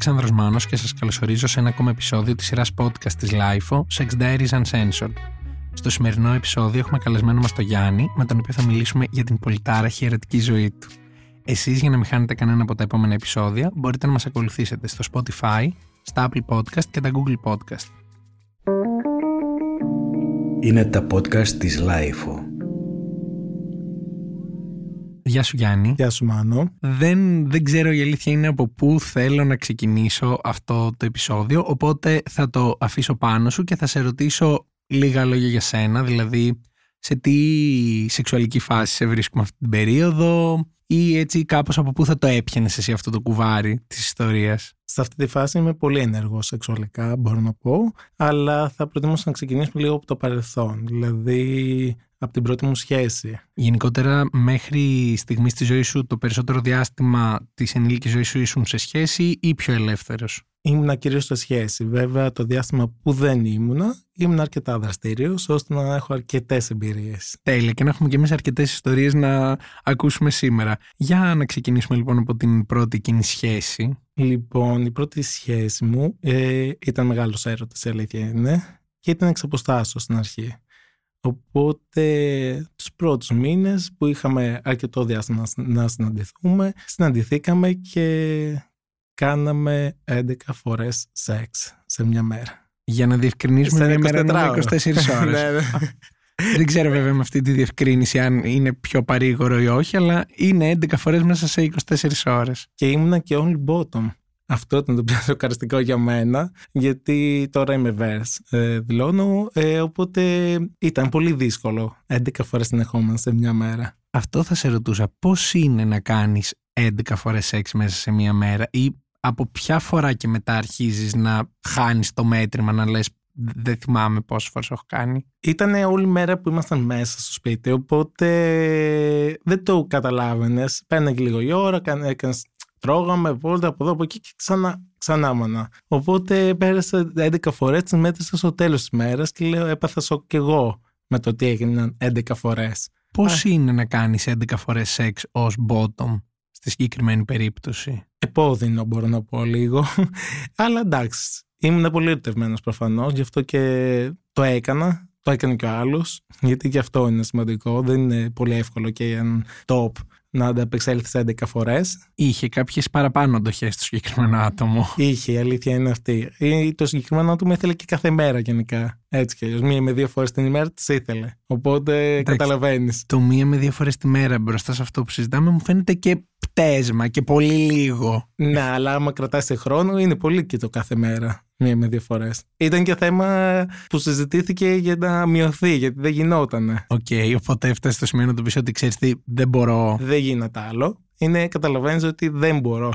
Αλεξάνδρος Μάνος και σας καλωσορίζω σε ένα ακόμα επεισόδιο της σειράς podcast της LIFO, Sex Diaries Uncensored. Στο σημερινό επεισόδιο έχουμε καλεσμένο μας τον Γιάννη, με τον οποίο θα μιλήσουμε για την πολυτάραχη ερωτική ζωή του. Εσείς για να μην χάνετε κανένα από τα επόμενα επεισόδια μπορείτε να μας ακολουθήσετε στο Spotify, στα Apple Podcast και τα Google Podcast. Είναι τα podcast της LIFO. Γεια σου Γιάννη. Γεια σου Μάνο. Δεν, δεν ξέρω η αλήθεια είναι από πού θέλω να ξεκινήσω αυτό το επεισόδιο, οπότε θα το αφήσω πάνω σου και θα σε ρωτήσω λίγα λόγια για σένα, δηλαδή σε τι σεξουαλική φάση σε βρίσκουμε αυτή την περίοδο ή έτσι κάπως από πού θα το έπιανες εσύ αυτό το κουβάρι της ιστορίας. Σε αυτή τη φάση είμαι πολύ ενεργός σεξουαλικά, μπορώ να πω, αλλά θα προτιμούσα να ξεκινήσουμε λίγο από το παρελθόν. Δηλαδή, από την πρώτη μου σχέση. Γενικότερα, μέχρι στιγμής στη ζωής σου, το περισσότερο διάστημα της ενήλικης ζωής σου ήσουν σε σχέση ή πιο ελεύθερος; Ήμουνα κυρίως σε σχέση. Βέβαια, το διάστημα που δεν ήμουνα, ήμουν αρκετά δραστήριος, ώστε να έχω αρκετές εμπειρίες. Τέλεια, και να έχουμε και εμείς αρκετές ιστορίες να ακούσουμε σήμερα. Για να ξεκινήσουμε λοιπόν από την πρώτη εκείνη σχέση. Λοιπόν, η πρώτη σχέση μου ε, ήταν μεγάλος έρωτας, η αλήθεια είναι, και ήταν εξ στην αρχή. Οπότε τους πρώτους μήνες που είχαμε αρκετό διάστημα να συναντηθούμε, συναντηθήκαμε και κάναμε 11 φορές σεξ σε μια μέρα. Για να διευκρινίσουμε μια μέρα 24 ώρες. Ναι, ναι. Δεν ξέρω βέβαια με αυτή τη διευκρίνηση αν είναι πιο παρήγορο ή όχι, αλλά είναι 11 φορές μέσα σε 24 ώρες. Και ήμουνα και only bottom. Αυτό ήταν το πιο σοκαριστικό για μένα, γιατί τώρα είμαι verse, ε, δηλώνω, ε, οπότε ήταν πολύ δύσκολο 11 φορές συνεχόμενα σε μια μέρα. Αυτό θα σε ρωτούσα, πώς είναι να κάνεις 11 φορές σεξ μέσα σε μια μέρα ή από ποια φορά και μετά αρχίζεις να χάνεις το μέτρημα, να λες δεν θυμάμαι πόσες φορές έχω κάνει. Ήταν όλη μέρα που ήμασταν μέσα στο σπίτι, οπότε δεν το καταλάβαινες. Πέναγε λίγο η ώρα, έκανες τρώγαμε βόλτα από εδώ από εκεί και ξανά, ξανά μανα. Οπότε πέρασε 11 φορές, τις μέτρησα στο τέλος της μέρας και λέω έπαθα σοκ κι εγώ με το τι έγιναν 11 φορές. Πώς είναι να κάνεις 11 φορές σεξ ως bottom στη συγκεκριμένη περίπτωση; Επώδυνο μπορώ να πω λίγο. Αλλά εντάξει, ήμουν πολύ ερωτευμένος προφανώς, γι' αυτό και το έκανα. Το έκανε και ο άλλος, γιατί και αυτό είναι σημαντικό. Δεν είναι πολύ εύκολο και ένα top να ανταπεξέλθεις 11 φορές. Είχε κάποιες παραπάνω αντοχές στο συγκεκριμένο άτομο. Είχε, η αλήθεια είναι αυτή. Ή το συγκεκριμένο άτομο ήθελε και κάθε μέρα γενικά. Έτσι κι αλλιώς. Μία με δύο φορές την ημέρα τι ήθελε. Οπότε καταλαβαίνεις. Το μία με δύο φορές τη μέρα μπροστά σε αυτό που συζητάμε μου φαίνεται και πτέσμα και πολύ λίγο. Ναι, αλλά άμα κρατάς χρόνο είναι πολύ και το κάθε μέρα μία με δύο φορές. Ήταν και θέμα που συζητήθηκε για να μειωθεί, γιατί δεν γινότανε. OK, okay, οπότε έφτασε στο σημείο να το πεις ότι ξέρεις τι, δεν μπορώ. Δεν γίνεται άλλο. Είναι, καταλαβαίνεις ότι δεν μπορώ.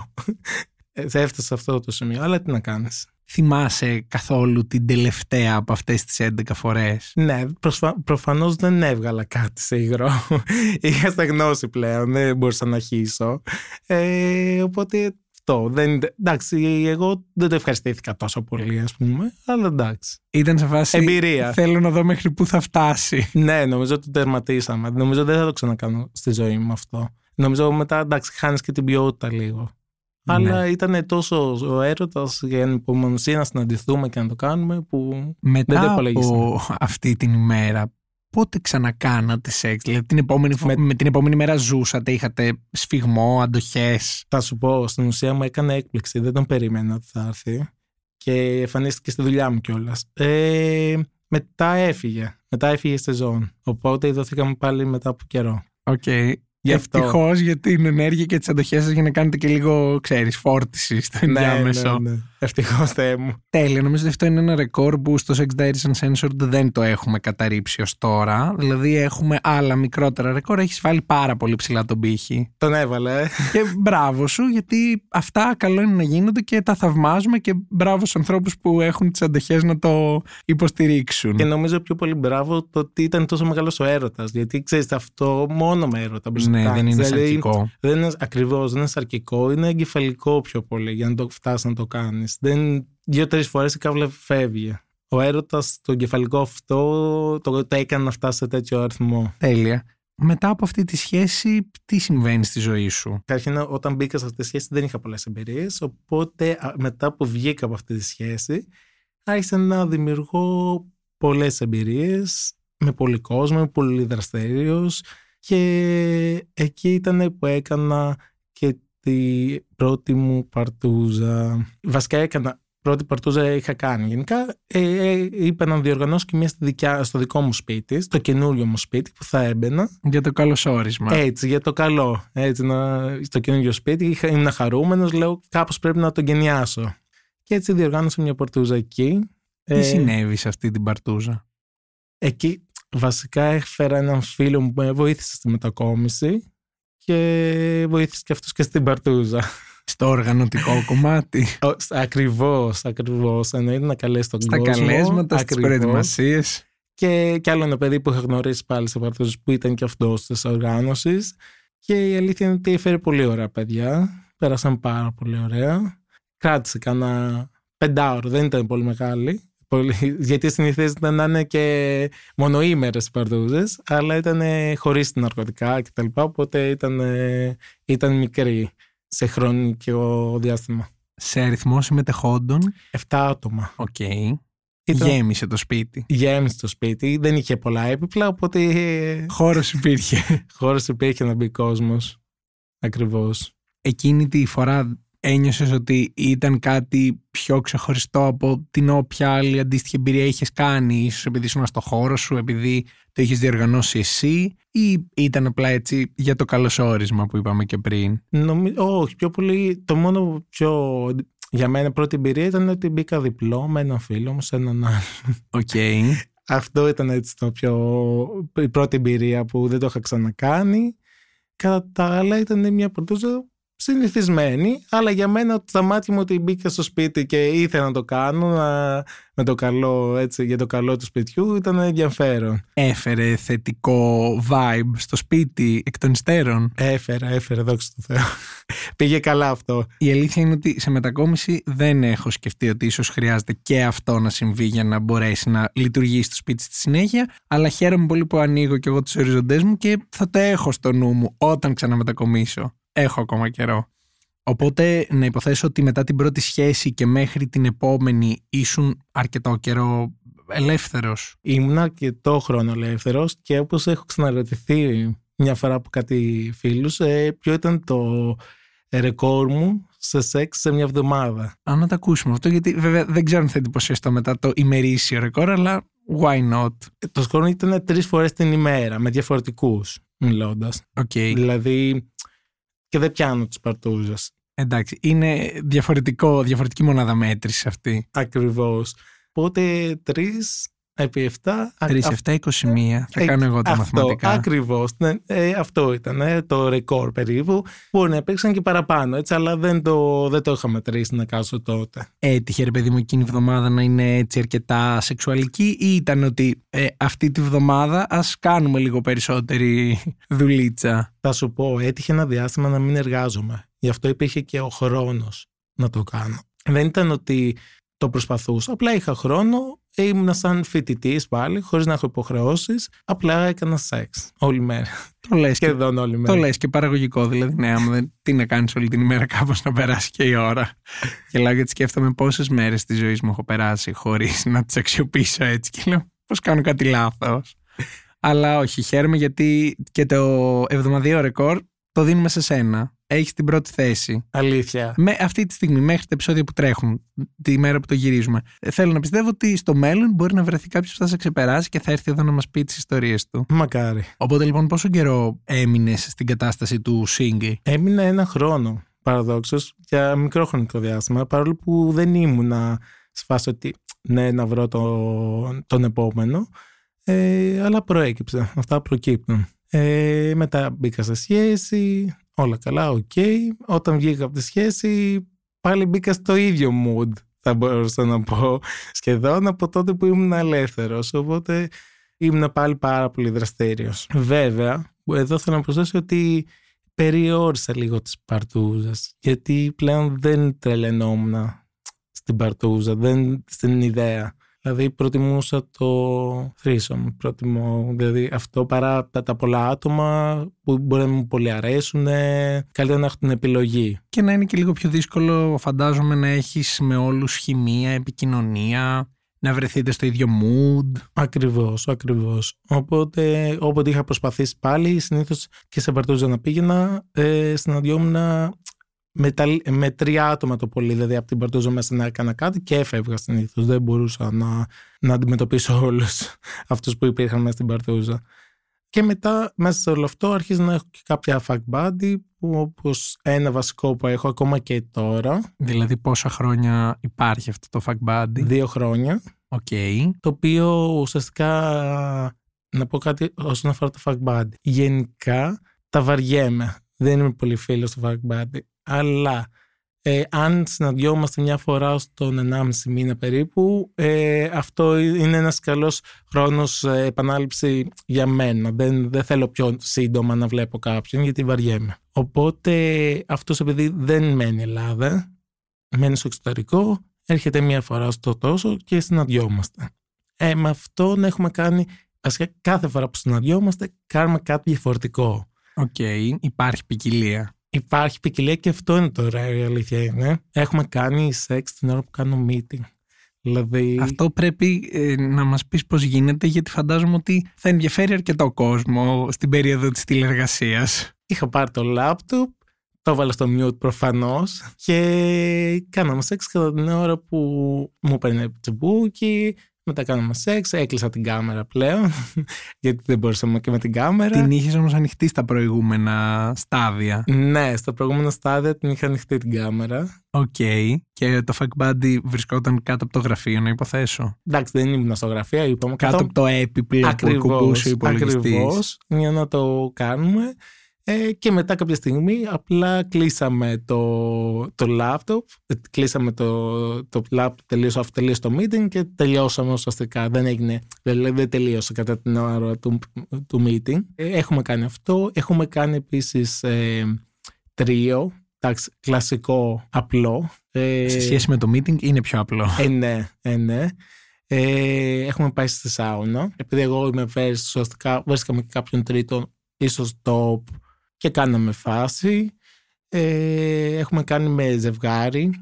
Έφτασε σε αυτό το σημείο, αλλά τι να κάνεις. Θυμάσαι καθόλου την τελευταία από αυτές τις 11 φορές; Ναι, προσφα... προφανώς δεν έβγαλα κάτι σε υγρό. Είχα στεγνώσει πλέον, δεν μπορούσα να αρχίσω. Ε, οπότε αυτό. Δεν, εντάξει, εγώ δεν το ευχαριστήθηκα τόσο πολύ, ας πούμε, αλλά εντάξει. Ήταν σε φάση. Εμπειρία. Θέλω να δω μέχρι πού θα φτάσει. ναι, νομίζω ότι τερματίσαμε. Νομίζω δεν θα το ξανακάνω στη ζωή μου αυτό. Νομίζω μετά, εντάξει, χάνεις και την ποιότητα λίγο. Ναι. Αλλά ήταν τόσο ο έρωτας για την υπομονωσία να συναντηθούμε και να το κάνουμε που Μετά δεν το υπολογίσαμε. από αυτή την ημέρα πότε ξανακάνατε σεξ, δηλαδή την επόμενη, με... με την επόμενη μέρα ζούσατε, είχατε σφιγμό, αντοχές; Θα σου πω, στην ουσία μου έκανε έκπληξη, δεν τον περίμενα ότι θα έρθει και εμφανίστηκε στη δουλειά μου κιόλας. Ε, μετά έφυγε, μετά έφυγε στη ζώνη, οπότε ειδωθήκαμε πάλι μετά από καιρό. OK. Okay. Ευτυχώς για την ενέργεια και τις αντοχές σας για να κάνετε και λίγο, ξέρεις, φόρτιση στο ναι, ενδιάμεσο. Ναι, ναι. Ευτυχώς, Θεέ μου. Τέλεια. Νομίζω ότι αυτό είναι ένα ρεκόρ που στο Sex Diaries Uncensored δεν το έχουμε καταρρύψει ως τώρα. Δηλαδή, έχουμε άλλα μικρότερα ρεκόρ. Έχεις βάλει πάρα πολύ ψηλά τον πήχη. Τον έβαλε. Και μπράβο σου, γιατί αυτά καλό είναι να γίνονται και τα θαυμάζουμε και μπράβο στους ανθρώπους που έχουν τις αντοχές να το υποστηρίξουν. Και νομίζω πιο πολύ μπράβο το ότι ήταν τόσο μεγάλος ο έρωτας. Γιατί ξέρεις, αυτό μόνο με έρωτα ναι, δεν είναι δηλαδή, σαρκικό. Δεν είναι ακριβώς, δεν είναι σαρκικό, είναι εγκεφαλικό πιο πολύ για να το φτάσεις να το κάνεις. Δύο-τρεις φορές η κάβλα φεύγει. Ο έρωτας, το εγκεφαλικό αυτό, το, το έκανε να φτάσει σε τέτοιο αριθμό. Τέλεια. Μετά από αυτή τη σχέση, τι συμβαίνει στη ζωή σου; Καταρχήν, όταν μπήκα σε αυτή τη σχέση, δεν είχα πολλές εμπειρίες. Οπότε, μετά που βγήκα από αυτή τη σχέση, άρχισα να δημιουργώ πολλές εμπειρίες με πολύ κόσμο, με πολύ δραστηριο. Και εκεί ήταν που έκανα και τη πρώτη μου παρτούζα. Βασικά έκανα πρώτη παρτούζα είχα κάνει. Γενικά ε, ε, είπα να διοργανώσω και μια στη δικιά, στο δικό μου σπίτι, στο καινούριο μου σπίτι που θα έμπαινα. Για το καλωσόρισμα. Έτσι, για το καλό. Έτσι, να, στο καινούριο σπίτι είχα, ήμουν χαρούμενος, λέω κάπως πρέπει να τον γενιάσω. Και έτσι διοργάνωσα μια παρτούζα εκεί. Τι ε, συνέβη σε αυτή την παρτούζα; Εκεί βασικά έφερα έναν φίλο μου που με βοήθησε στη μετακόμιση και βοήθησε και αυτός και στην παρτούζα. Στο οργανωτικό κομμάτι. Ακριβώς, ακριβώς. Εννοείται να καλέσει τον Στα κόσμο. Στα καλέσματα, στις προετοιμασίες. Και, και άλλο ένα παιδί που είχα γνωρίσει πάλι σε παρτούζε που ήταν και αυτός της οργάνωσης. Και η αλήθεια είναι ότι έφερε πολύ ωραία παιδιά. Πέρασαν πάρα πολύ ωραία. Κράτησε κανένα πεντάωρο, δεν ήταν πολύ μεγάλη. Πολύ, γιατί συνηθίζεται να είναι και μονοήμερες παρτούζες, αλλά ήταν χωρίς ναρκωτικά κτλ. Οπότε ήταν, ήταν μικρή σε χρονικό διάστημα. Σε αριθμό συμμετεχόντων; 7 άτομα. OK. Okay. Ήταν... Γέμισε το σπίτι. Γέμισε το σπίτι. Δεν είχε πολλά έπιπλα, οπότε. Χώρος υπήρχε. Χώρος υπήρχε να μπει κόσμος. Ακριβώς. Εκείνη τη φορά ένιωσες ότι ήταν κάτι πιο ξεχωριστό από την όποια άλλη αντίστοιχη εμπειρία είχες κάνει, ίσως επειδή ήσουν στο χώρο σου, επειδή το είχες διοργανώσει εσύ ή ήταν απλά έτσι για το καλωσόρισμα που είπαμε και πριν; Νομίζω, όχι, πιο πολύ, το μόνο πιο για μένα πρώτη εμπειρία ήταν ότι μπήκα διπλό με έναν φίλο μου σε έναν άλλο. Οκ. Αυτό ήταν έτσι το πιο, η πρώτη εμπειρία που δεν το είχα ξανακάνει. Κατά τα άλλα ήταν μια πρωτούζα συνηθισμένη, αλλά για μένα τα μάτια μου ότι μπήκα στο σπίτι και ήθελα να το κάνω με το καλό, έτσι, για το καλό του σπιτιού ήταν ενδιαφέρον. Έφερε θετικό vibe στο σπίτι εκ των υστέρων; Έφερε, έφερε, δόξα τω Θεώ. Πήγε καλά αυτό. Η αλήθεια είναι ότι σε μετακόμιση δεν έχω σκεφτεί ότι ίσως χρειάζεται και αυτό να συμβεί για να μπορέσει να λειτουργήσει το σπίτι στη συνέχεια, αλλά χαίρομαι πολύ που ανοίγω και εγώ τους οριζοντές μου και θα το έχω στο νου μου όταν ξαναμετακομίσω έχω ακόμα καιρό. Οπότε να υποθέσω ότι μετά την πρώτη σχέση και μέχρι την επόμενη ήσουν αρκετό καιρό ελεύθερος. Ήμουν αρκετό χρόνο ελεύθερος και όπως έχω ξαναρωτηθεί μια φορά από κάτι φίλους, ε, ποιο ήταν το ρεκόρ μου σε σεξ σε μια εβδομάδα. Αν να το ακούσουμε αυτό, γιατί βέβαια δεν ξέρω αν θα εντυπωσιαστώ μετά το ημερήσιο ρεκόρ, αλλά why not; Το σκόρ ήταν τρεις φορές την ημέρα, με διαφορετικούς μιλώντας. Okay. Δηλαδή, και δεν πιάνω τις παρτούζες. Εντάξει, είναι διαφορετικό, διαφορετική μονάδα μέτρησης αυτή. Ακριβώς. Οπότε τρεις επί 7. 3, 7, 21. Θα κάνω εγώ τα αυτό, μαθηματικά. Ακριβώς. Ναι, ε, αυτό ήταν ε, το ρεκόρ περίπου. Μπορεί να υπήρξαν και παραπάνω, έτσι, αλλά δεν το, δεν το είχα μετρήσει να κάνω τότε. Έτυχε, ρε παιδί μου, εκείνη η εβδομάδα να είναι έτσι αρκετά σεξουαλική, ή ήταν ότι ε, αυτή τη βδομάδα ας κάνουμε λίγο περισσότερη δουλίτσα; Θα σου πω, έτυχε ένα διάστημα να μην εργάζομαι. Γι' αυτό υπήρχε και ο χρόνος να το κάνω. Δεν ήταν ότι το προσπαθούσα. Απλά είχα χρόνο, ήμουν σαν φοιτητής πάλι, χωρίς να έχω υποχρεώσεις. Απλά έκανα σεξ όλη μέρα. Το λες και, όλη μέρα. Το λες και παραγωγικό. Δηλαδή, ναι, άμα δεν, τι να κάνεις όλη την ημέρα, κάπως να περάσει και η ώρα. και λέω γιατί σκέφτομαι πόσες μέρες της ζωής μου έχω περάσει χωρίς να τις αξιοποιήσω έτσι. Και λέω, πώς κάνω κάτι λάθος. Αλλά όχι, χαίρομαι γιατί και το εβδομαδιαίο ρεκόρ το δίνουμε σε σένα έχεις την πρώτη θέση. Αλήθεια. Με αυτή τη στιγμή, μέχρι τα επεισόδια που τρέχουν, τη μέρα που το γυρίζουμε. Ε, θέλω να πιστεύω ότι στο μέλλον μπορεί να βρεθεί κάποιος που θα σε ξεπεράσει και θα έρθει εδώ να μας πει τις ιστορίες του. Μακάρι. Οπότε λοιπόν, πόσο καιρό έμεινες στην κατάσταση του single. Έμεινα ένα χρόνο, παραδόξως, για μικρό χρονικό διάστημα, παρόλο που δεν ήμουνα σε φάση ότι ναι, να βρω το, τον επόμενο. Ε, αλλά προέκυψε. Αυτά προκύπτουν. Ε, μετά μπήκα σε σχέση, όλα καλά, OK. Okay. Όταν βγήκα από τη σχέση, πάλι μπήκα στο ίδιο mood, θα μπορούσα να πω, σχεδόν από τότε που ήμουν ελεύθερος. Οπότε ήμουν πάλι πάρα πολύ δραστήριος. Βέβαια, εδώ θέλω να προσθέσω ότι περιόρισα λίγο τις παρτούζες, γιατί πλέον δεν τρελαινόμουν στην παρτούζα, δεν στην ιδέα. Δηλαδή προτιμούσα το threesome. Προτιμώ δηλαδή αυτό παρά τα, τα πολλά άτομα που μπορεί να μου πολύ αρέσουν. Καλύτερα να έχω την επιλογή. Και να είναι και λίγο πιο δύσκολο, φαντάζομαι, να έχεις με όλους χημεία, επικοινωνία, να βρεθείτε στο ίδιο mood. Ακριβώς, ακριβώς. Οπότε, όποτε είχα προσπαθήσει πάλι, συνήθως και σε Παρτούζα να πήγαινα, ε, συναντιόμουν με, τα, με τρία άτομα το πολύ, δηλαδή από την παρτούζα μέσα να έκανα κάτι και έφευγα συνήθως. Δεν μπορούσα να, να αντιμετωπίσω όλους αυτούς που υπήρχαν μέσα στην παρτούζα. Και μετά, μέσα σε όλο αυτό, αρχίζω να έχω και κάποια fuck buddy, που όπως ένα βασικό που έχω ακόμα και τώρα. Δηλαδή πόσα χρόνια υπάρχει αυτό το fuck buddy; Δύο χρόνια. Οκ. Το οποίο ουσιαστικά, να πω κάτι όσον αφορά το fuck buddy. Γενικά, τα βαριέμαι. Δεν είμαι πολύ φίλος του fuck buddy αλλά ε, αν συναντιόμαστε μια φορά στον 1,5 μήνα περίπου, ε, αυτό είναι ένας καλός χρόνος ε, επανάληψη για μένα. Δεν, δεν θέλω πιο σύντομα να βλέπω κάποιον γιατί βαριέμαι. Οπότε αυτός επειδή δεν μένει Ελλάδα, μένει στο εξωτερικό, έρχεται μια φορά στο τόσο και συναντιόμαστε. Ε, με αυτόν έχουμε κάνει, βασικά κάθε φορά που συναντιόμαστε, κάνουμε κάτι διαφορετικό. OK, okay, υπάρχει ποικιλία. Υπάρχει ποικιλία και αυτό είναι το ωραίο, η αλήθεια είναι. Έχουμε κάνει σεξ την ώρα που κάνω meeting. Δηλαδή... Αυτό πρέπει ε, να μας πεις πώς γίνεται γιατί φαντάζομαι ότι θα ενδιαφέρει αρκετό κόσμο στην περίοδο της τηλεργασίας. Είχα πάρει το λάπτοπ, το έβαλα στο mute προφανώς και κάναμε σεξ κατά την ώρα που μου παίρνει τσιμπούκι, μετά κάναμε σεξ, έκλεισα την κάμερα πλέον, γιατί δεν μπορούσαμε και με την κάμερα. Την είχες όμως ανοιχτή στα προηγούμενα στάδια. Ναι, στα προηγούμενα στάδια την είχα ανοιχτή την κάμερα. OK. Okay. Και το fuck buddy βρισκόταν κάτω από το γραφείο, να υποθέσω. Εντάξει, δεν ήμουν στο γραφείο, είπαμε. Κάτω από το έπιπλο που ακουμπούσε ο υπολογιστής. Ακριβώς, για να το κάνουμε. Ε, και μετά κάποια στιγμή απλά κλείσαμε το, το laptop, ε, κλείσαμε το, το laptop, τελείωσε, τελείωσε το meeting και τελειώσαμε ουσιαστικά. Δεν έγινε, δεν, δεν τελείωσε κατά την ώρα του, του meeting. Ε, έχουμε κάνει αυτό. Έχουμε κάνει επίσης ε, τρίο, εντάξει, κλασικό, απλό. Ε, Σε σχέση με το meeting είναι πιο απλό. Ε, ναι, ε, ναι. Ε, έχουμε πάει στη σάουνα. Επειδή εγώ είμαι βέρση, ουσιαστικά βρίσκαμε και κάποιον τρίτο, ίσως το και κάναμε φάση. Ε, έχουμε κάνει με ζευγάρι,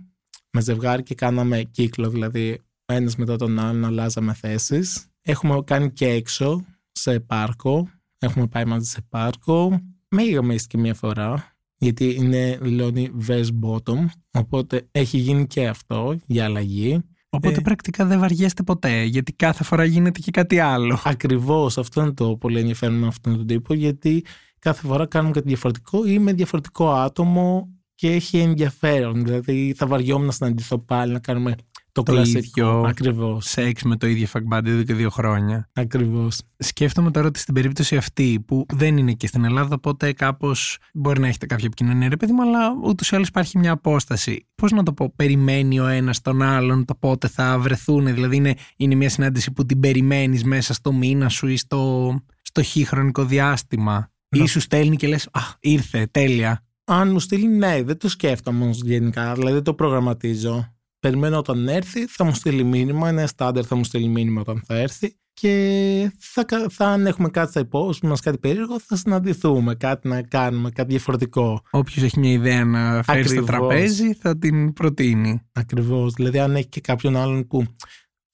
με ζευγάρι και κάναμε κύκλο, δηλαδή ένας μετά τον άλλον αλλάζαμε θέσεις. Έχουμε κάνει και έξω, σε πάρκο, έχουμε πάει μαζί σε πάρκο. Με είχαμε και μία φορά, γιατί είναι δηλώνει West Bottom, οπότε έχει γίνει και αυτό για αλλαγή. Οπότε ε, πρακτικά δεν βαριέστε ποτέ, γιατί κάθε φορά γίνεται και κάτι άλλο. Ακριβώς, αυτό είναι το πολύ ενδιαφέρον με αυτόν τον τύπο, γιατί κάθε φορά κάνουμε κάτι διαφορετικό ή με διαφορετικό άτομο και έχει ενδιαφέρον. Δηλαδή θα βαριόμουν να συναντηθώ πάλι, να κάνουμε το, το κλασικό. Ακριβώς. Σεξ με το ίδιο fuck εδώ και δύο χρόνια. Ακριβώς. Σκέφτομαι τώρα ότι στην περίπτωση αυτή που δεν είναι και στην Ελλάδα, οπότε κάπως μπορεί να έχετε κάποια επικοινωνία, ρε παιδί μου, αλλά ούτως ή άλλως υπάρχει μια απόσταση. Πώς να το πω, περιμένει ο ένας τον άλλον το πότε θα βρεθούν. Δηλαδή είναι, είναι μια συνάντηση που την περιμένεις μέσα στο μήνα σου ή στο, στο χ χρονικό διάστημα; Ή σου στέλνει και λες, Α, ήρθε, τέλεια. Αν μου στείλει, ναι, δεν το σκέφτομαι όμως γενικά. Δηλαδή δεν το προγραμματίζω. Περιμένω όταν έρθει, θα μου στείλει μήνυμα. Ένα στάντερ θα μου στείλει μήνυμα όταν θα έρθει. Και θα, θα αν έχουμε κάτι στα υπόσχεση μας, κάτι περίεργο, θα συναντηθούμε. Κάτι να κάνουμε, κάτι διαφορετικό. Όποιος έχει μια ιδέα να φέρει στο τραπέζι, θα την προτείνει. Ακριβώς. Δηλαδή, αν έχει και κάποιον άλλον που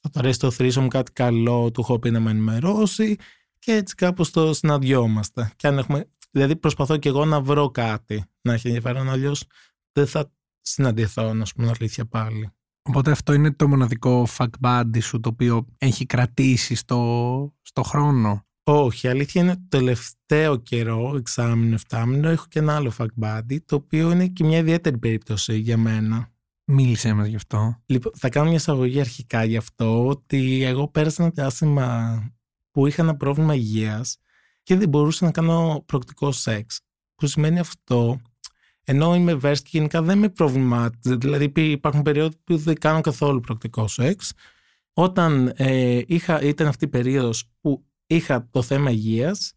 θα το αρέσει το θρήσο μου κάτι καλό, του έχω πει να με ενημερώσει και έτσι κάπως το συναντιόμαστε. Και αν έχουμε, δηλαδή προσπαθώ και εγώ να βρω κάτι να έχει ενδιαφέρον, αλλιώς δεν θα συναντηθώ, να σου πούμε αλήθεια πάλι. Οπότε αυτό είναι το μοναδικό fuck buddy σου το οποίο έχει κρατήσει στο, στο χρόνο; Όχι, αλήθεια είναι το τελευταίο καιρό, εξάμεινο, εφτάμινο, έχω και ένα άλλο fuck buddy, το οποίο είναι και μια ιδιαίτερη περίπτωση για μένα. Μίλησε μας γι' αυτό. Λοιπόν, θα κάνω μια εισαγωγή αρχικά γι' αυτό, ότι εγώ πέρασα ένα διάστημα που είχα ένα πρόβλημα υγείας και δεν μπορούσα να κάνω προκτικό σεξ. Που σημαίνει αυτό, ενώ είμαι ευαίσθητη και γενικά δεν με προβλημάτιζε. Δηλαδή υπάρχουν περίοδοι που δεν κάνω καθόλου προκτικό σεξ. Όταν ε, είχα, ήταν αυτή η περίοδος που είχα το θέμα υγείας,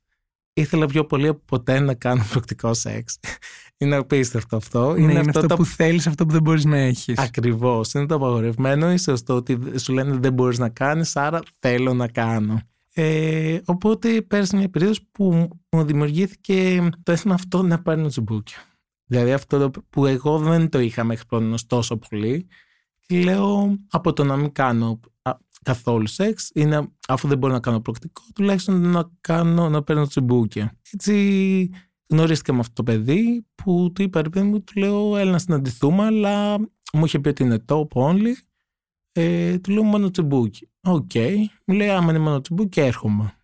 ήθελα πιο πολύ από ποτέ να κάνω προκτικό σεξ. Είναι απίστευτο αυτό. Είναι, είναι αυτό, που θέλεις, αυτό που δεν μπορείς να έχεις. Ακριβώς. Είναι το απαγορευμένο. Είσαι στο ότι σου λένε δεν μπορείς να κάνεις, άρα θέλω να κάνω. Ε, οπότε πέρασε μια περίοδος που μου δημιουργήθηκε το αίσθημα αυτό να πάρει τσιμπούκι. Δηλαδή αυτό που εγώ δεν το είχα μέχρι πρώτον τόσο πολύ. Και λέω από το να μην κάνω καθόλου σεξ, είναι, αφού δεν μπορώ να κάνω προκτικό, τουλάχιστον να, κάνω, να παίρνω τσιμπούκια. Έτσι γνωρίστηκα με αυτό το παιδί που του είπα, ρε μου, του λέω, έλα να συναντηθούμε, αλλά μου είχε πει ότι είναι top only. Ε, του λέω μόνο τσιμπούκι. OK. Okay. Μου λέει, άμα είναι μόνο τσιμπούκι, έρχομαι.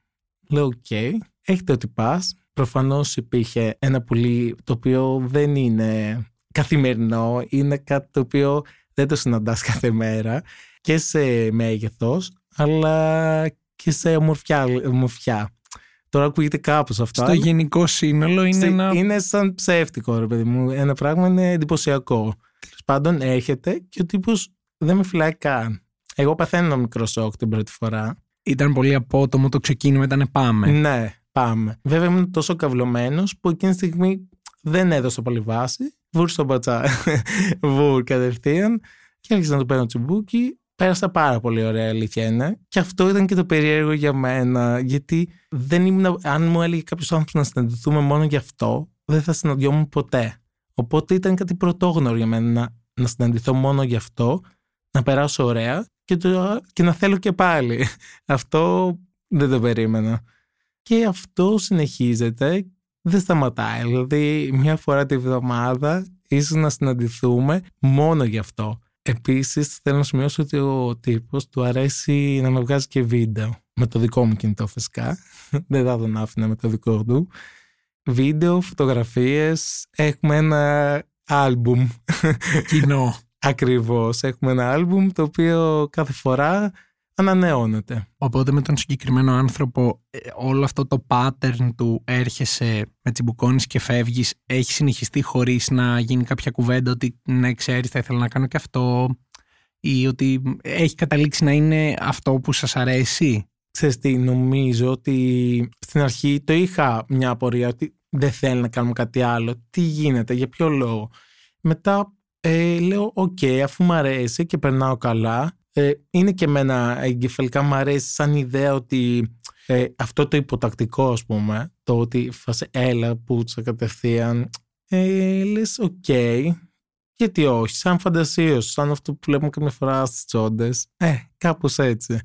Λέω, OK. Okay. Έρχεται ο τύπας. Προφανώς υπήρχε ένα πουλί το οποίο δεν είναι καθημερινό, είναι κάτι το οποίο δεν το συναντάς κάθε μέρα και σε μέγεθος αλλά και σε ομορφιά. ομορφιά. Τώρα ακούγεται κάπως αυτό. Στο γενικό σύνολο είναι ένα. Είναι σαν ψεύτικο, ρε παιδί μου. Ένα πράγμα είναι εντυπωσιακό. Τέλος πάντων, έρχεται και ο τύπος δεν με φυλάει καν. Εγώ παθαίνω ένα μικρό σοκ την πρώτη φορά. Ήταν πολύ απότομο το ξεκίνημα, ήταν πάμε. Ναι, πάμε. Βέβαια ήμουν τόσο καυλωμένος που εκείνη τη στιγμή δεν έδωσα πολύ βάση. Βούρ στο μπατσά. Βούρ κατευθείαν. Και άρχισα να το παίρνω τσιμπούκι. Πέρασα πάρα πολύ ωραία, αλήθεια είναι. Και αυτό ήταν και το περίεργο για μένα. Γιατί δεν ήμουν, αν μου έλεγε κάποιος άνθρωπος να συναντηθούμε μόνο γι' αυτό, δεν θα συναντιόμουν ποτέ. Οπότε ήταν κάτι πρωτόγνωρο για μένα να, να συναντηθώ μόνο γι' αυτό, να περάσω ωραία και, το, και να θέλω και πάλι. Αυτό δεν το περίμενα. Και αυτό συνεχίζεται, δεν σταματάει. Δηλαδή, μια φορά τη βδομάδα ίσως να συναντηθούμε μόνο γι' αυτό. Επίσης θέλω να σημειώσω ότι ο τύπος του αρέσει να με βγάζει και βίντεο. Με το δικό μου κινητό φυσικά. Δεν θα τον άφηνα με το δικό του. Βίντεο, φωτογραφίες. Έχουμε ένα άλμπουμ. Κοινό. Ακριβώς. Έχουμε ένα άλμπουμ το οποίο κάθε φορά ανανεώνεται. Οπότε με τον συγκεκριμένο άνθρωπο ε, όλο αυτό το pattern του έρχεσαι με τσιμπουκώνεις και φεύγεις έχει συνεχιστεί χωρίς να γίνει κάποια κουβέντα ότι ναι ξέρεις θα ήθελα να κάνω και αυτό ή ότι έχει καταλήξει να είναι αυτό που σας αρέσει; Ξέρεις τι, νομίζω ότι στην αρχή το είχα μια απορία ότι δεν θέλω να κάνουμε κάτι άλλο. Τι γίνεται, για ποιο λόγο; Μετά ε, λέω, οκ, αφού μου αρέσει και περνάω καλά, ε, είναι και εμένα εγκεφαλικά μου αρέσει σαν ιδέα ότι ε, αυτό το υποτακτικό ας πούμε, το ότι φάσε έλα πουτσα κατευθείαν, ε, λες OK, okay, γιατί όχι, σαν φαντασίωση, σαν αυτό που βλέπουμε καμιά φορά στις τσόντες, ε, κάπως έτσι.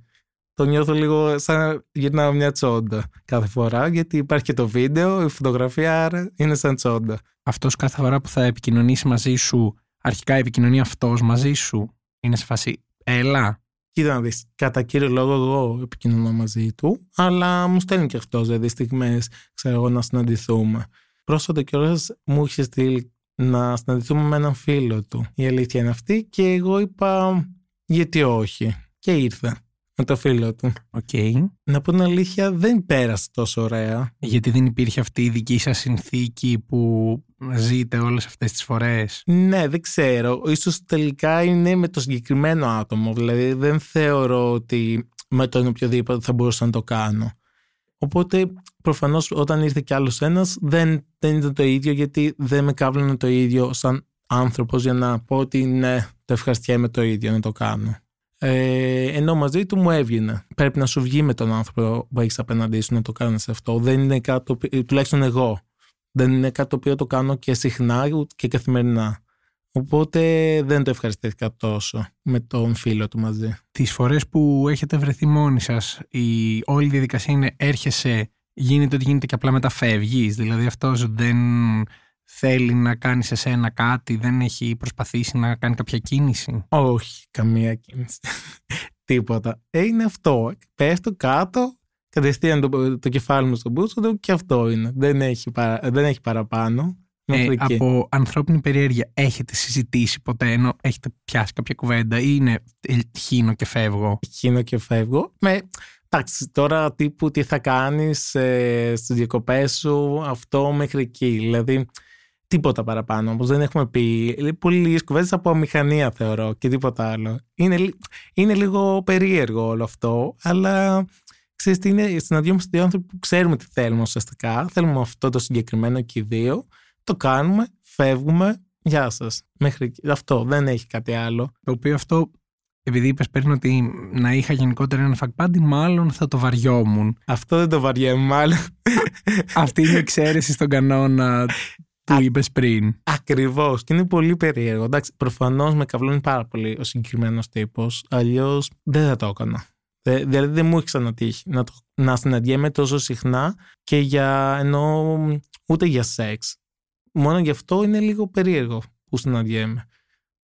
Το νιώθω λίγο σαν να γυρνάω μια τσόντα κάθε φορά, γιατί υπάρχει και το βίντεο, η φωτογραφία, άρα είναι σαν τσόντα. Αυτός κάθε φορά που θα επικοινωνήσει μαζί σου, αρχικά επικοινωνεί αυτός μαζί σου, είναι σε φάση Έλα. Κοίτα να δεις, κατά κύριο λόγο εγώ επικοινωνώ μαζί του, αλλά μου στέλνει και αυτός δηλαδή στιγμές, ξέρω εγώ, να συναντηθούμε. Πρόσφατα κιόλας μου είχε στείλει να συναντηθούμε με έναν φίλο του. Η αλήθεια είναι αυτή και εγώ είπα γιατί όχι. Και ήρθε με το φίλο του. Okay. Να πω την αλήθεια, δεν πέρασε τόσο ωραία. Γιατί δεν υπήρχε αυτή η δική σας συνθήκη που ζείτε όλες αυτές τις φορές; Ναι, δεν ξέρω. Ίσως τελικά είναι με το συγκεκριμένο άτομο. Δηλαδή δεν θεωρώ ότι με τον οποιοδήποτε θα μπορούσα να το κάνω. Οπότε προφανώς όταν ήρθε κι άλλος ένας δεν, δεν ήταν το ίδιο γιατί δεν με κάβλωνε το ίδιο σαν άνθρωπος για να πω ότι ναι, το ευχαριστιέμαι το ίδιο να το κάνω. Ε, ενώ μαζί του μου έβγαινε. Πρέπει να σου βγει με τον άνθρωπο που έχεις απέναντί σου να το κάνεις αυτό. Δεν είναι κάτι, τουλάχιστον εγώ. Δεν είναι κάτι το οποίο το κάνω και συχνά και καθημερινά. Οπότε δεν το ευχαριστήθηκα τόσο με τον φίλο του μαζί. Τις φορές που έχετε βρεθεί μόνοι σας, η όλη η διαδικασία είναι έρχεσαι, γίνεται ότι γίνεται και απλά μεταφεύγεις. Δηλαδή αυτός δεν θέλει να κάνει σε σένα κάτι, δεν έχει προσπαθήσει να κάνει κάποια κίνηση; Όχι, καμία κίνηση. Τίποτα. Ε, είναι αυτό. Πέφτω κάτω, κατευθείαν το, το κεφάλι μου στον μπούτσο του και αυτό είναι. Δεν έχει, παρα, δεν έχει παραπάνω. Ε, από ανθρώπινη περιέργεια έχετε συζητήσει ποτέ ενώ έχετε πιάσει κάποια κουβέντα ή είναι χύνω και φεύγω; Χύνω και φεύγω. Με, εντάξει, τώρα τύπου τι θα κάνεις ε, στις διακοπές σου αυτό μέχρι εκεί. Δηλαδή τίποτα παραπάνω. Όπως δεν έχουμε πει. Πολύ λίγες κουβέντες από μηχανία θεωρώ και τίποτα άλλο. Είναι, είναι λίγο περίεργο όλο αυτό, αλλά ξέρεις τι είναι. Συναντιόμαστε δύο άνθρωποι που ξέρουμε τι θέλουμε ουσιαστικά. Θέλουμε αυτό το συγκεκριμένο και οι δύο. Το κάνουμε, φεύγουμε, γεια σας. Μέχρι εκεί. αυτό, δεν έχει κάτι άλλο. Το οποίο αυτό, επειδή είπες πριν ότι να είχα γενικότερα ένα fuck μάλλον θα το βαριόμουν. Αυτό δεν το βαριέμαι μάλλον. Αυτή είναι η εξαίρεση στον κανόνα που είπες πριν. Ακριβώς. Και είναι πολύ περίεργο. Εντάξει, προφανώς με καβλώνει πάρα πολύ ο συγκεκριμένος τύπος. Αλλιώς δεν θα το έκανα. Δηλαδή δεν μου έχει ξανατύχει να, το, να συναντιέμαι τόσο συχνά και για ενώ ούτε για σεξ. Μόνο γι' αυτό είναι λίγο περίεργο που συναντιέμαι.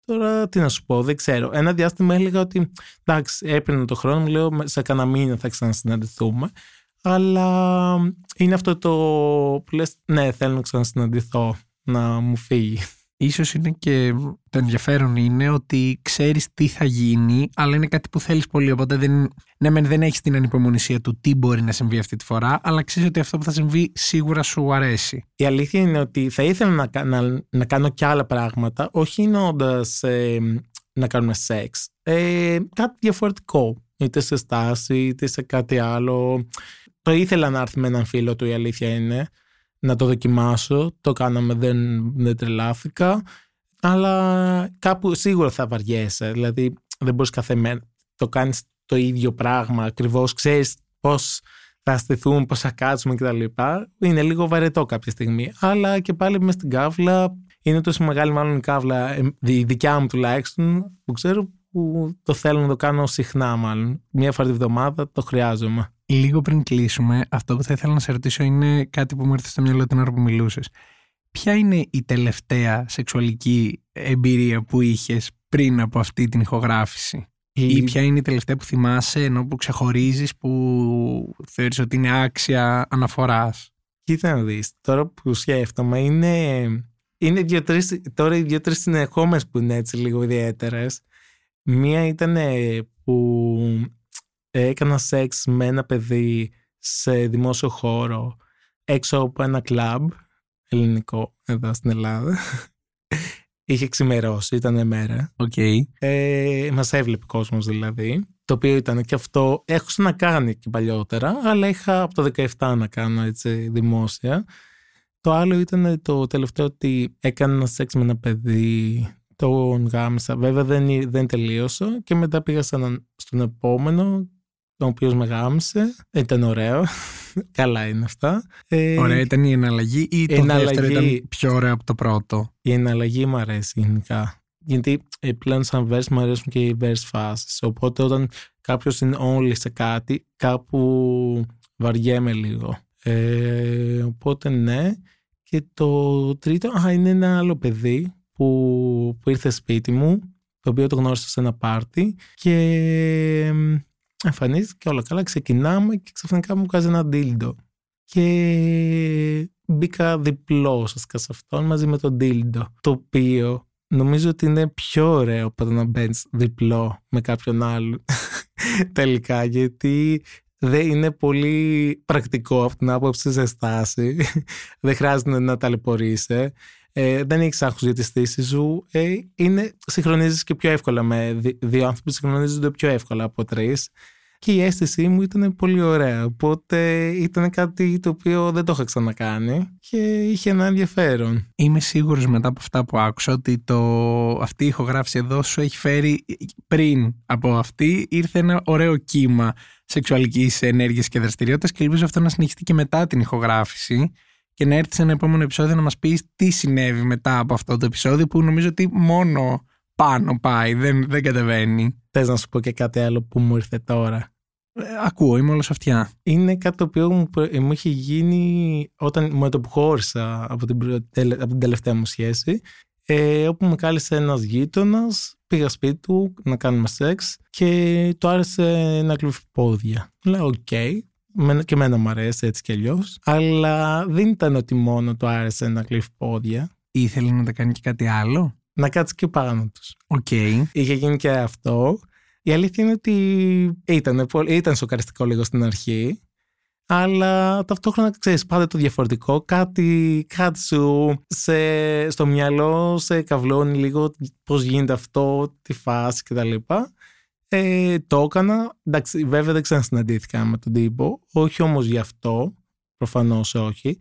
Τώρα τι να σου πω, δεν ξέρω. Ένα διάστημα έλεγα ότι εντάξει, έπαιρνε το χρόνο μου, λέω σε κανένα μήνα θα ξανασυναντηθούμε. Αλλά είναι αυτό το που λες, ναι, θέλω να ξανασυναντηθώ, να μου φύγει. Ίσως είναι και το ενδιαφέρον είναι ότι ξέρεις τι θα γίνει, αλλά είναι κάτι που θέλεις πολύ, οπότε δεν, ναι, μεν δεν έχεις την ανυπομονησία του τι μπορεί να συμβεί αυτή τη φορά, αλλά ξέρεις ότι αυτό που θα συμβεί σίγουρα σου αρέσει. Η αλήθεια είναι ότι θα ήθελα να, να, να κάνω και άλλα πράγματα, όχι εννοώντας ε, να κάνουμε σεξ, ε, κάτι διαφορετικό, είτε σε στάση, είτε σε κάτι άλλο το ήθελα να έρθει με έναν φίλο του, η αλήθεια είναι, να το δοκιμάσω. Το κάναμε, δεν, δεν τρελάθηκα. Αλλά κάπου σίγουρα θα βαριέσαι. Δηλαδή, δεν μπορείς κάθε μέρα. Το κάνεις το ίδιο πράγμα. Ακριβώς ξέρεις πώς θα στηθούμε, πώς θα κάτσουμε κτλ. Είναι λίγο βαρετό κάποια στιγμή. Αλλά και πάλι μες στην κάβλα. Είναι τόσο μεγάλη, μάλλον η κάβλα, η δικιά μου τουλάχιστον, που ξέρω που το θέλω να το κάνω συχνά, μάλλον. Μία φορά τη βδομάδα το χρειάζομαι. Λίγο πριν κλείσουμε, αυτό που θα ήθελα να σε ρωτήσω είναι κάτι που μου ήρθε στο μυαλό την ώρα που μιλούσες. Ποια είναι η τελευταία σεξουαλική εμπειρία που είχες πριν από αυτή την ηχογράφηση, ή... ή ποια είναι η τελευταία που θυμάσαι ενώ που ξεχωρίζεις, που θεωρείς ότι είναι άξια αναφοράς; Κοίτα να δεις, τώρα που σκέφτομαι είναι, είναι δύο-τρεις, τώρα οι δύο-τρει συνεχόμε που είναι έτσι λίγο ιδιαίτερες. Μία ήταν που έκανα σεξ με ένα παιδί σε δημόσιο χώρο έξω από ένα κλαμπ ελληνικό εδώ στην Ελλάδα. Είχε ξημερώσει, ήταν μέρα. Okay. Ε, μας έβλεπε κόσμος δηλαδή. Το οποίο ήταν και αυτό, έχω να κάνει και παλιότερα, αλλά είχα από το 17 να κάνω έτσι δημόσια. Το άλλο ήταν το τελευταίο ότι έκανα σεξ με ένα παιδί, τον γάμισα. Βέβαια δεν, δεν τελείωσα και μετά πήγα στον επόμενο ο οποίο με γάμισε. Ήταν ωραίο. Καλά είναι αυτά. Ε, Ωραία ήταν η εναλλαγή ή το εναλλαγή, δεύτερο ήταν πιο ωραίο από το πρώτο; Η εναλλαγή μου αρέσει γενικά. Γιατί ε, πλέον σαν verse μου αρέσουν και οι verse φάσεις. Οπότε όταν κάποιος είναι όλοι σε κάτι, κάπου βαριέμαι λίγο. Ε, οπότε ναι. Και το τρίτο, α, είναι ένα άλλο παιδί που, που ήρθε σπίτι μου, το οποίο το γνώρισα σε ένα πάρτι και εμφανίζεται και όλα καλά. Ξεκινάμε και ξαφνικά μου βγάζει ένα ντίλντο. Και μπήκα διπλός ουσιαστικά σε αυτόν μαζί με τον ντίλντο. Το οποίο νομίζω ότι είναι πιο ωραίο από το να μπαίνεις διπλό με κάποιον άλλον. Τελικά, γιατί δεν είναι πολύ πρακτικό από την άποψη σε στάση. δεν χρειάζεται να ταλαιπωρείσαι. Ε, δεν έχει άγχος για τη στήση σου. Ε, είναι, συγχρονίζεις και πιο εύκολα με δύο άνθρωποι, συγχρονίζονται πιο εύκολα από τρεις και η αίσθησή μου ήταν πολύ ωραία. Οπότε ήταν κάτι το οποίο δεν το είχα ξανακάνει και είχε ένα ενδιαφέρον. Είμαι σίγουρος μετά από αυτά που άκουσα ότι το, αυτή η ηχογράφηση εδώ σου έχει φέρει πριν από αυτή ήρθε ένα ωραίο κύμα σεξουαλικής ενέργειας και δραστηριότητας και ελπίζω αυτό να συνεχιστεί και μετά την ηχογράφηση και να έρθει σε ένα επόμενο επεισόδιο να μας πεις τι συνέβη μετά από αυτό το επεισόδιο που νομίζω ότι μόνο πάνω πάει, δεν, δεν κατεβαίνει. Θες να σου πω και κάτι άλλο που μου ήρθε τώρα; Ε, ακούω, είμαι όλος αυτιά. Είναι κάτι το οποίο μου, μου είχε γίνει όταν μου το χώρισα από την, από την τελευταία μου σχέση. Ε, όπου με κάλεσε ένας γείτονας, πήγα σπίτι του να κάνουμε σεξ και του άρεσε να γλύφει πόδια. Λέω, OK, okay. Και εμένα μου αρέσει έτσι κι αλλιώς. Αλλά δεν ήταν ότι μόνο του άρεσε να γλύφει πόδια. Ήθελε να τα κάνει και κάτι άλλο; Να κάτσει και πάνω τους. OK. Okay. Είχε γίνει και αυτό. Η αλήθεια είναι ότι ήταν, ήταν σοκαριστικό λίγο στην αρχή, αλλά ταυτόχρονα ξέρεις πάντα το διαφορετικό. Κάτι, κάτι σου σε, στο μυαλό σε καυλώνει λίγο πώς γίνεται αυτό, τη φάση κτλ. Ε, το έκανα. Εντάξει, βέβαια δεν ξανασυναντήθηκα με τον τύπο. Όχι όμως γι' αυτό. Προφανώς όχι.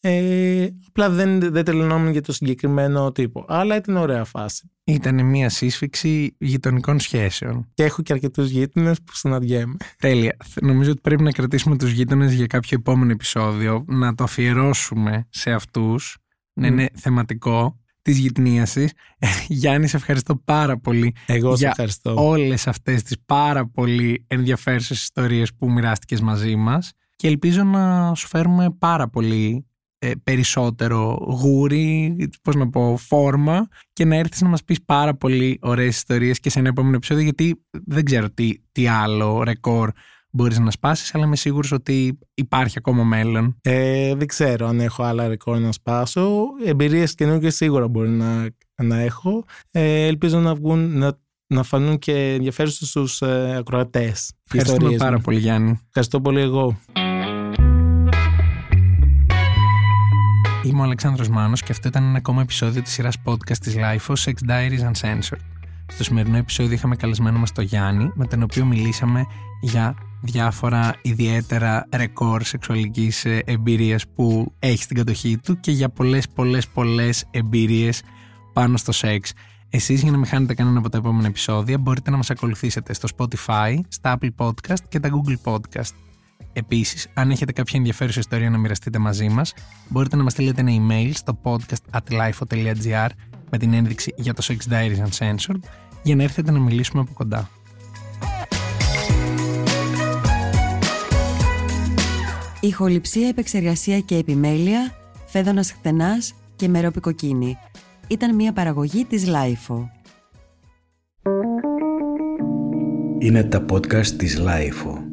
Ε, απλά δεν, δεν τελειωνόμουν για το συγκεκριμένο τύπο. Αλλά ήταν ωραία φάση. Ήταν μια σύσφυξη γειτονικών σχέσεων. Και έχω και αρκετούς γείτονες που συναντιέμαι. Τέλεια. Νομίζω ότι πρέπει να κρατήσουμε τους γείτονες για κάποιο επόμενο επεισόδιο, να το αφιερώσουμε σε αυτούς, να είναι θεματικό της γυτνίασης. Γιάννη, σε ευχαριστώ πάρα πολύ Εγώ σε για ευχαριστώ. όλες αυτές τις πάρα πολύ ενδιαφέρουσες ιστορίες που μοιράστηκες μαζί μας και ελπίζω να σου φέρουμε πάρα πολύ ε, περισσότερο γούρι, πώς να πω, φόρμα και να έρθεις να μας πεις πάρα πολύ ωραίες ιστορίες και σε ένα επόμενο επεισόδιο γιατί δεν ξέρω τι, τι άλλο ρεκόρ μπορείς να σπάσεις αλλά είμαι σίγουρος ότι υπάρχει ακόμα μέλλον. Ε, δεν ξέρω αν έχω άλλα ρεκόρ να σπάσω. Εμπειρίες καινούργιες σίγουρα μπορεί να, να έχω. Ε, ελπίζω να βγουν, να, να φανούν και ενδιαφέρουσες στους ε, ακροατές. οι Ευχαριστούμε ιστορίες πάρα μου. πολύ Γιάννη. Ευχαριστώ πολύ εγώ. Είμαι ο Αλεξάνδρος Μάνος και αυτό ήταν ένα ακόμα επεισόδιο της σειράς podcast της LIFO Sex Diaries Uncensored. Στο σημερινό επεισόδιο είχαμε καλεσμένο μας τον Γιάννη, με τον οποίο μιλήσαμε για διάφορα ιδιαίτερα ρεκόρ σεξουαλικής ε, εμπειρίας που έχει στην κατοχή του και για πολλές πολλές πολλές εμπειρίες πάνω στο σεξ. Εσείς για να μην χάνετε κανένα από τα επόμενα επεισόδια μπορείτε να μας ακολουθήσετε στο Spotify, στα Apple Podcast και τα Google Podcast. Επίσης, αν έχετε κάποια ενδιαφέρουσα ιστορία να μοιραστείτε μαζί μας, μπορείτε να μας στείλετε ένα email στο podcast at lifeo.gr με την ένδειξη για το Sex Diaries Uncensored για να έρθετε να μιλήσουμε από κοντά. Ηχοληψία, επεξεργασία και επιμέλεια, Φαίδωνας Κτενάς και Μερόπη Κοκκίνη. Ήταν μια παραγωγή της LiFO. Είναι τα podcast της LiFO.